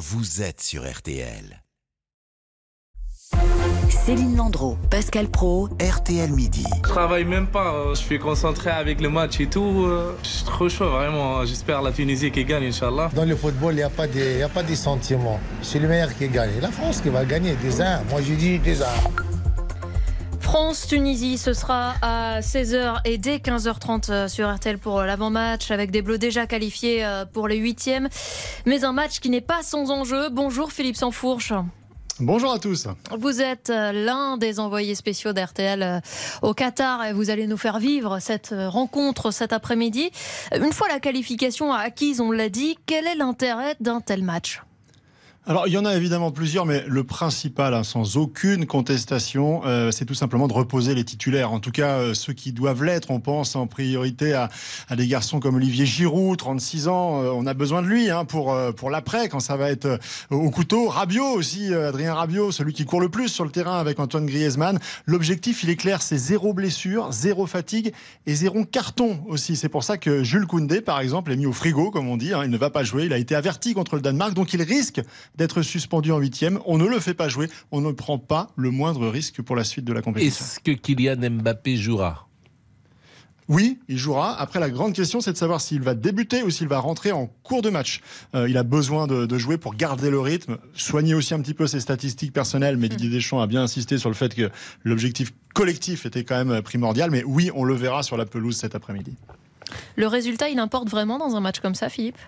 vous êtes sur RTL. Céline Landreau, Pascal Pro, RTL Midi. Je travaille même pas, euh, je suis concentré avec le match et tout. euh, Je suis trop chaud, vraiment. J'espère la Tunisie qui gagne, Inch'Allah. Dans le football, il n'y a, pas des- y a pas des sentiments. C'est le meilleur qui gagne. La France qui va gagner des uns. Moi, j'ai dit des uns. France-Tunisie, ce sera à 16h et dès 15h30 euh, sur RTL pour l'avant-match avec des Bleus déjà qualifiés euh, pour les huitièmes. Mais un match qui n'est pas sans enjeu. Bonjour Philippe Sansfourche. Bonjour à tous. Vous êtes euh, l'un des envoyés spéciaux d'RTL euh, au Qatar et vous allez nous faire vivre cette euh, rencontre cet après-midi. Une fois la qualification acquise, on l'a dit, quel est l'intérêt d'un tel match? Alors, il y en a évidemment plusieurs, mais le principal, hein, sans aucune contestation, euh, c'est tout simplement de reposer les titulaires. En tout cas, euh, ceux qui doivent l'être. On pense en priorité à, à des garçons comme Olivier Giroud, 36 ans. Euh, on a besoin de lui hein, pour, euh, pour l'après, quand ça va être euh, au couteau. Rabiot aussi, euh, Adrien Rabiot, celui qui court le plus sur le terrain avec Antoine Griezmann. L'objectif, il est clair, c'est zéro blessure, zéro fatigue et zéro carton aussi. C'est pour ça que Jules Koundé, par exemple, est mis au frigo, comme on dit. hein. Il ne va pas jouer. Il a été averti contre le Danemark, donc il risque d'être suspendu en huitième. On ne le fait pas jouer. On ne prend pas le moindre risque pour la suite de la compétition. Est-ce que Kylian Mbappé jouera? Oui, il jouera. Après, la grande question, c'est de savoir s'il va débuter ou s'il va rentrer en cours de match. Euh, il a besoin de, de jouer pour garder le rythme, soigner aussi un petit peu ses statistiques personnelles. Mais Didier Deschamps a bien insisté sur le fait que l'objectif collectif était quand même primordial. Mais oui, on le verra sur la pelouse cet après-midi. Le résultat, il importe vraiment dans un match comme ça, Philippe?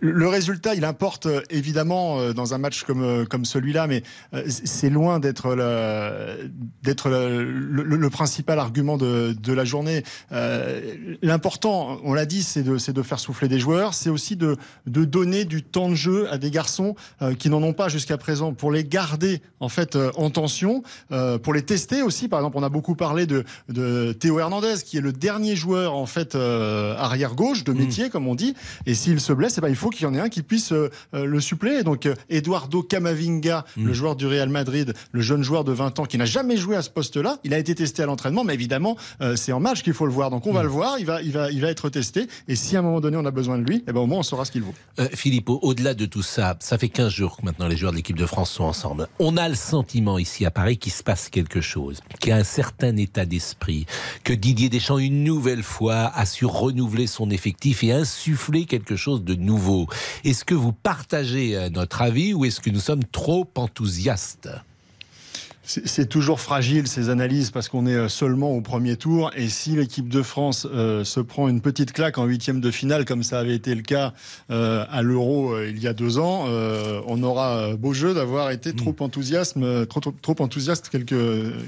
Le résultat, il importe euh, évidemment euh, dans un match comme, euh, comme celui-là, mais euh, c'est loin d'être le, d'être le, le- le principal argument de, de la journée. Euh, L'important, on l'a dit, c'est de, c'est de faire souffler des joueurs, c'est aussi de, de donner du temps de jeu à des garçons euh, qui n'en ont pas jusqu'à présent, pour les garder en fait euh, en tension, euh, pour les tester aussi. Par exemple, on a beaucoup parlé de, de Théo Hernandez, qui est le dernier joueur en fait euh, arrière gauche de métier, comme on dit. Et s'il se blesse, eh ben, il faut qu'il y en ait un qui puisse euh, euh, le suppléer. Donc euh, Eduardo Camavinga, le joueur du Real Madrid, le jeune joueur de 20 ans qui n'a jamais joué à ce poste-là, il a été testé à l'entraînement, mais évidemment euh, c'est en match qu'il faut le voir. Donc on va le voir, il va, il va, il va être testé. Et si à un moment donné on a besoin de lui, eh ben, au moins on saura ce qu'il vaut. Philippe, au- au-delà de tout ça, ça fait 15 jours que maintenant les joueurs de l'équipe de France sont ensemble. On a le sentiment ici à Paris qu'il se passe quelque chose, qu'il y a un certain état d'esprit, que Didier Deschamps, une nouvelle fois, a su renouveler son effectif et insuffler quelque chose de nouveau. Est-ce que vous partagez euh, notre avis ou est-ce que nous sommes trop enthousiastes? C'est c'est toujours fragile ces analyses parce qu'on est euh, seulement au premier tour. Et si l'équipe de France euh, se prend une petite claque en huitième de finale comme ça avait été le cas euh, à l'Euro euh, il y a deux ans, euh, on aura euh, beau jeu d'avoir été trop enthousiaste, euh, trop, trop, trop enthousiaste quelques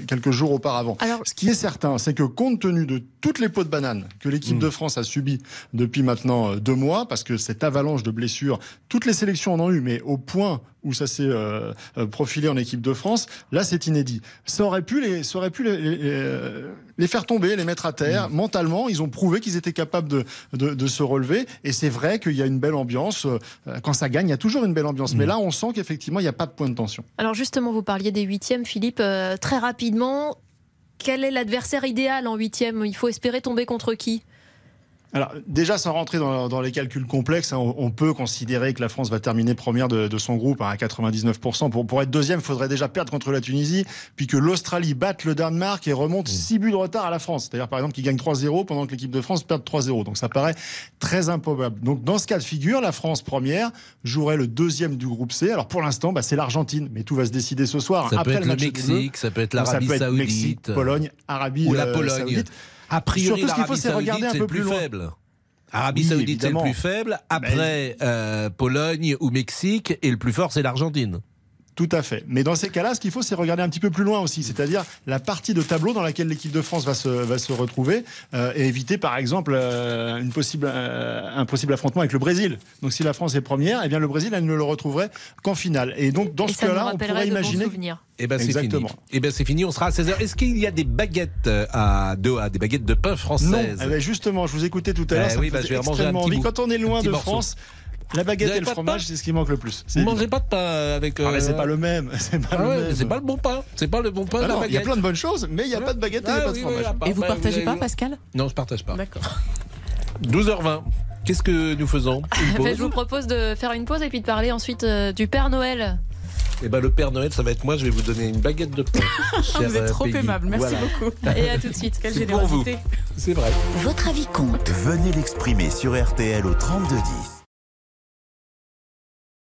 quelques jours auparavant. Alors- Ce qui est certain, c'est que compte tenu de toutes les pots de banane que l'équipe de France a subi depuis maintenant deux mois, parce que cette avalanche de blessures, toutes les sélections en ont eu, mais au point où ça s'est euh, euh, profilé en équipe de France, là c'est inédit. Ça aurait pu les, ça aurait pu les, les- les, les faire tomber, les mettre à terre. Mentalement, ils ont prouvé qu'ils étaient capables de, de, de se relever. Et c'est vrai qu'il y a une belle ambiance. Euh, Quand ça gagne, il y a toujours une belle ambiance. Mais là, on sent qu'effectivement, il n'y a pas de point de tension. Alors justement, vous parliez des huitièmes, Philippe. Euh, très rapidement, quel est l'adversaire idéal en huitième Il faut espérer tomber contre qui? Alors déjà, sans rentrer dans, dans les calculs complexes, hein, on, on peut considérer que la France va terminer première de, de son groupe hein, à 99%. Pour, pour être deuxième, il faudrait déjà perdre contre la Tunisie, puis que l'Australie batte le Danemark et remonte 6 buts de retard à la France. C'est-à-dire par exemple qu'ils gagnent 3-0 pendant que l'équipe de France perd 3-0. Donc ça paraît très improbable. Donc dans ce cas de figure, la France première jouerait le deuxième du groupe C. Alors pour l'instant, bah, c'est l'Argentine, mais tout va se décider ce soir. Ça après peut être le. Mexique, ça peut être l'Arabie peut être Saoudite. Mexique, Pologne, Arabie ou la euh, Pologne. Saoudite. A priori, Surtout, ce qu'il faut, l'Arabie c'est regarder Saoudite, un c'est peu le plus plus loin. faible. Arabie Oui, Saoudite, c'est le plus faible. Après euh, Pologne ou Mexique, et le plus fort, c'est l'Argentine. Tout à fait. Mais dans ces cas-là, ce qu'il faut, c'est regarder un petit peu plus loin aussi, c'est-à-dire la partie de tableau dans laquelle l'équipe de France va se, va se retrouver euh, et éviter, par exemple, euh, une possible, euh, un possible affrontement avec le Brésil. Donc, si la France est première, eh bien, le Brésil, elle ne le retrouverait qu'en finale. Et donc, dans Et ce cas-là, on pourrait imaginer. Et ben c'est fini. Exactement. Et ben c'est fini. On sera à 16h. Est-ce qu'il y a des baguettes à Doha, des baguettes de pain Non, françaises eh ben, justement, je vous écoutais tout à l'heure, Eh ça oui, bah, faisait je vais en manger un extrêmement petit envie. Quand on est loin de morceau. France, la baguette et le fromage, c'est ce qui manque le plus. Vous mangez pas de pain avec. Ah, mais c'est euh, pas le même. C'est pas ah le ouais, même. c'est pas le bon pain. C'est pas le bon pain Ah de la non, il y a plein de bonnes choses, mais il n'y a pas de baguette et il n'y a Ah pas de fromage. oui, Et vous bah, partagez avez pas. Pascal? Non, je partage pas. D'accord. 12h20. Qu'est-ce que nous faisons? Une pause je vous propose de faire une pause et puis de parler ensuite euh, du Père Noël. Eh ben, le Père Noël, ça va être moi. Je vais vous donner une baguette de pain. Vous êtes euh, trop Peggy. aimable, merci Voilà. beaucoup. Et à tout de suite. Quelle C'est pour vous. générosité. C'est vrai. Votre avis compte. Venez l'exprimer sur RTL au 3210.